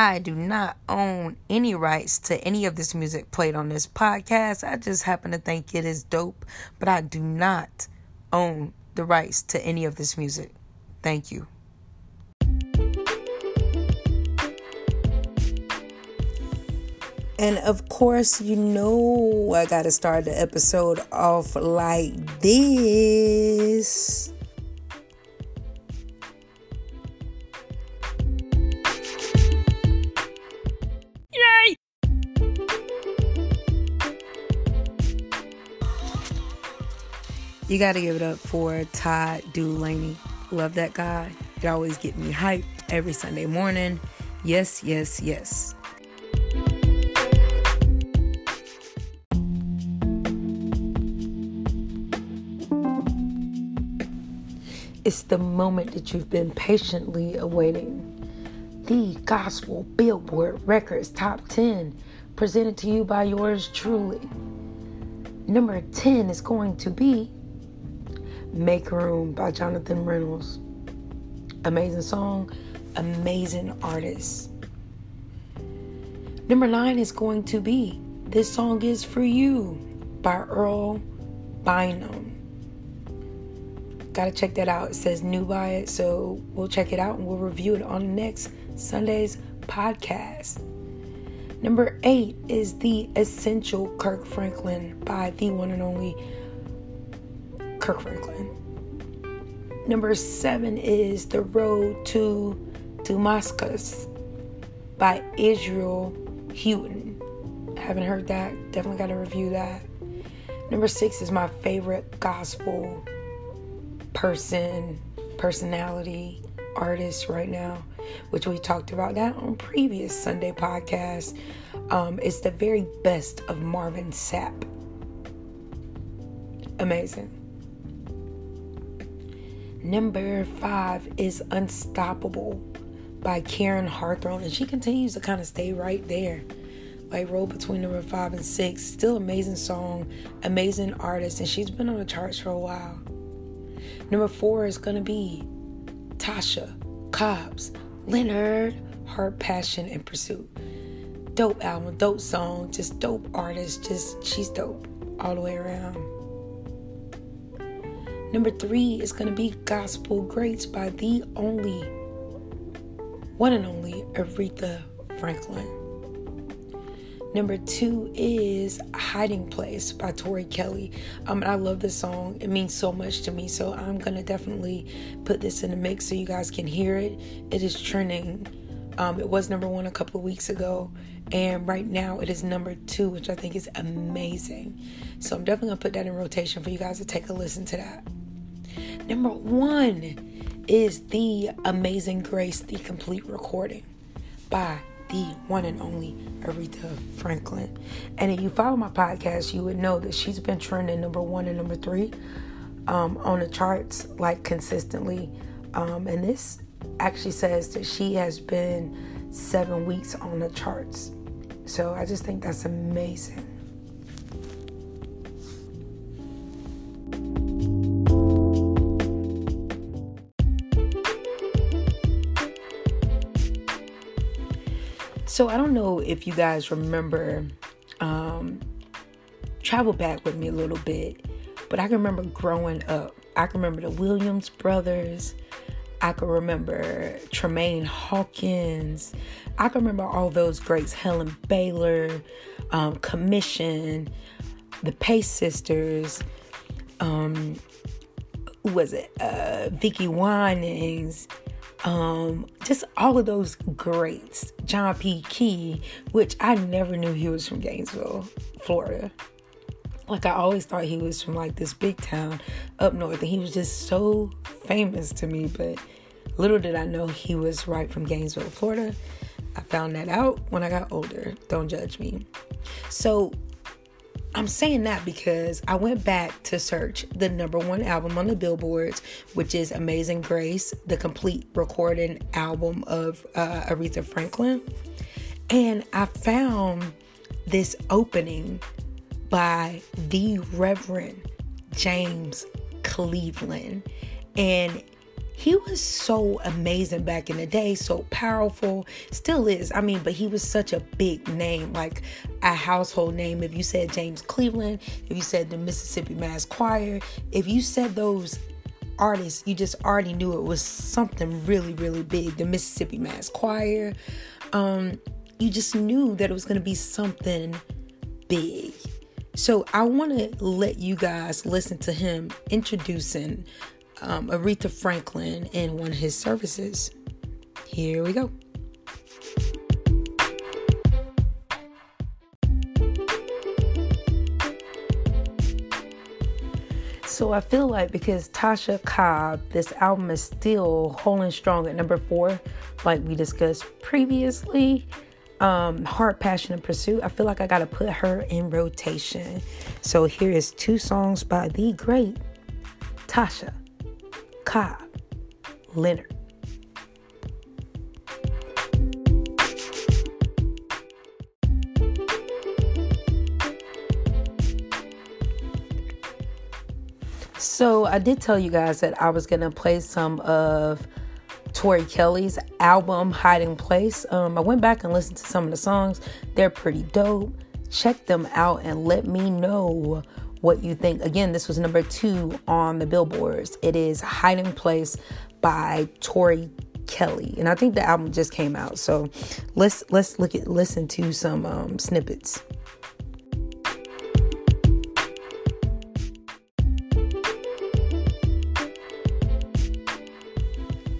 I do not own any rights to any of this music played on this podcast. I just happen to think it is dope, but I do not own the rights to any of this music. Thank you. And of course, you know I got to start the episode off like this. You got to give it up for Todd Dulaney. Love that guy. He always get me hyped every Sunday morning. Yes, yes, yes. It's the moment that you've been patiently awaiting. The Gospel Billboard Records Top 10, presented to you by yours truly. Number 10 is going to be Make Room by Jonathan Reynolds. Amazing song, amazing artist. Number 9 is going to be This Song Is For You by Earl Bynum gotta check that out. It says new by it, so we'll check it out and we'll review it on next Sunday's podcast. Number eight is The Essential Kirk Franklin by the one and only Kirk Franklin. Number seven is The Road to Damascus by Israel Houghton. Haven't heard that. Definitely got to review that. Number six is my favorite gospel person, personality, artist right now, which we talked about that on previous Sunday podcast. Um, it's the very best of Marvin Sapp. Amazing. Number five is Unstoppable by Koryn Hawthorne, and she continues to kind of stay right there. Like roll between number five and six. Still amazing song, amazing artist, and she's been on the charts for a while. Number four is to be Tasha Cobbs, Leonard, Heart, Passion, and Pursuit. Dope album, dope song, just dope artist, just she's dope all the way around. Number three is going to be Gospel Greats by the only, one and only Aretha Franklin. Number two is Hiding Place by Tori Kelly. Um, I love this song. It means so much to me. So I'm gonna definitely put this in the mix so you guys can hear it. It is trending. Um, it was number one a couple weeks ago, and right now it is number two, which I think is amazing. So I'm definitely gonna put that in rotation for you guys to take a listen to that. Number one is the Amazing Grace, the complete recording by the one and only Aretha Franklin. And if you follow my podcast, you would know that she's been trending number one and number three um, on the charts like consistently. Um, and this actually says that she has been seven weeks on the charts. So I just think that's amazing. So I don't know if you guys remember, um, travel back with me a little bit, but I can remember growing up. I can remember the Williams brothers. I can remember Tramaine Hawkins. I can remember all those greats, Helen Baylor, um, Commission, the Pace Sisters, um, who was it? Uh, Vickie Winans, um, just all of those greats. John P. Kee, which I never knew he was from Gainesville, Florida. Like I always thought he was from like this big town up north, and he was just so famous to me. But little did I know he was right from Gainesville, Florida. I found that out when I got older. Don't judge me. So I'm saying that because I went back to search the number one album on the billboards, which is Amazing Grace, the complete recording album of uh, Aretha Franklin. And I found this opening by the Reverend James Cleveland. And he was so amazing back in the day, so powerful, still is. I mean, but he was such a big name, like a household name. If you said James Cleveland, if you said the Mississippi Mass Choir, if you said those artists, you just already knew it was something really, really big. The Mississippi Mass Choir. Um, you just knew that it was going to be something big. So I want to let you guys listen to him introducing um, Aretha Franklin in one of his services. Here we go. So I feel like because Tasha Cobb, this album is still holding strong at number four, like we discussed previously. Um, Heart, Passion, and Pursuit. I feel like I gotta put her in rotation. So here is two songs by the great Tasha Leonard. So I did tell you guys that I was gonna play some of Tori Kelly's album Hiding Place. Um, I went back and listened to some of the songs. They're pretty dope. Check them out and let me know what you think. Again, this was number two on the billboards. It is Hiding Place by Tori Kelly, and I think the album just came out. So let's let's look at listen to some um, snippets.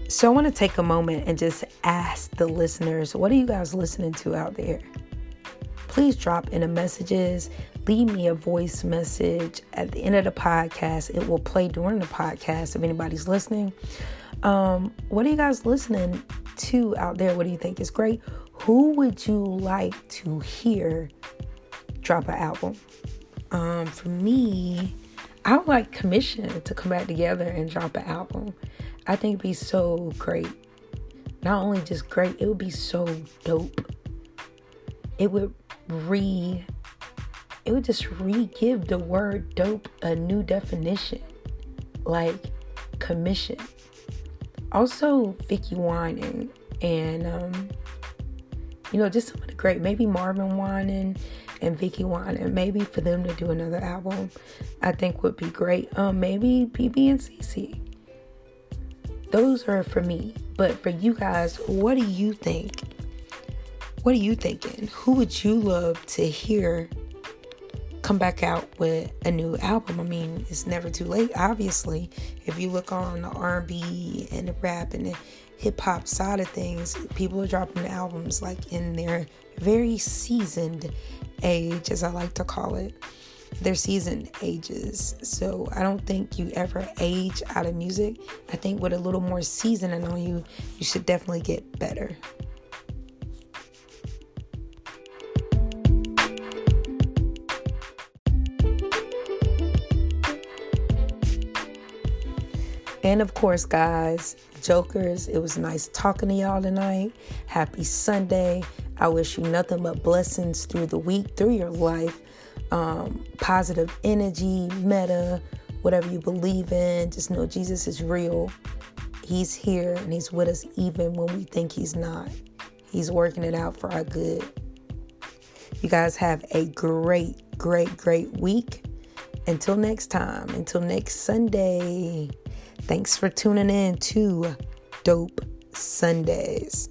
So I want to take a moment and just ask the listeners, what are you guys listening to out there? Please drop in the messages leave me a voice message at the end of the podcast. It will play during the podcast if anybody's listening. Um, what are you guys listening to out there? What do you think is great? Who would you like to hear drop an album? Um, for me, I would like Commission to come back together and drop an album. I think it'd be so great. Not only just great, it would be so dope. It would re it would just re-give the word dope a new definition, like commission. Also, Vickie Winans and um, you know, just some of the great, maybe Marvin Winans and Vickie Winans, maybe for them to do another album, I think would be great. Um, maybe BeBe and CeCe. Those are for me. But for you guys, what do you think? What are you thinking? Who would you love to hear come back out with a new album. I mean, it's never too late. Obviously, if you look on the R&B and the rap and the hip hop side of things, people are dropping albums like in their very seasoned age, as I like to call it. Their seasoned ages. So I don't think you ever age out of music. I think with a little more seasoning on you, you should definitely get better. And of course, guys, jokers, it was nice talking to y'all tonight. Happy Sunday. I wish you nothing but blessings through the week, through your life. Um, positive energy, meta, whatever you believe in. Just know Jesus is real. He's here and He's with us even when we think He's not. He's working it out for our good. You guys have a great, great, great week. Until next time, until next Sunday. Thanks for tuning in to Dope Sundays.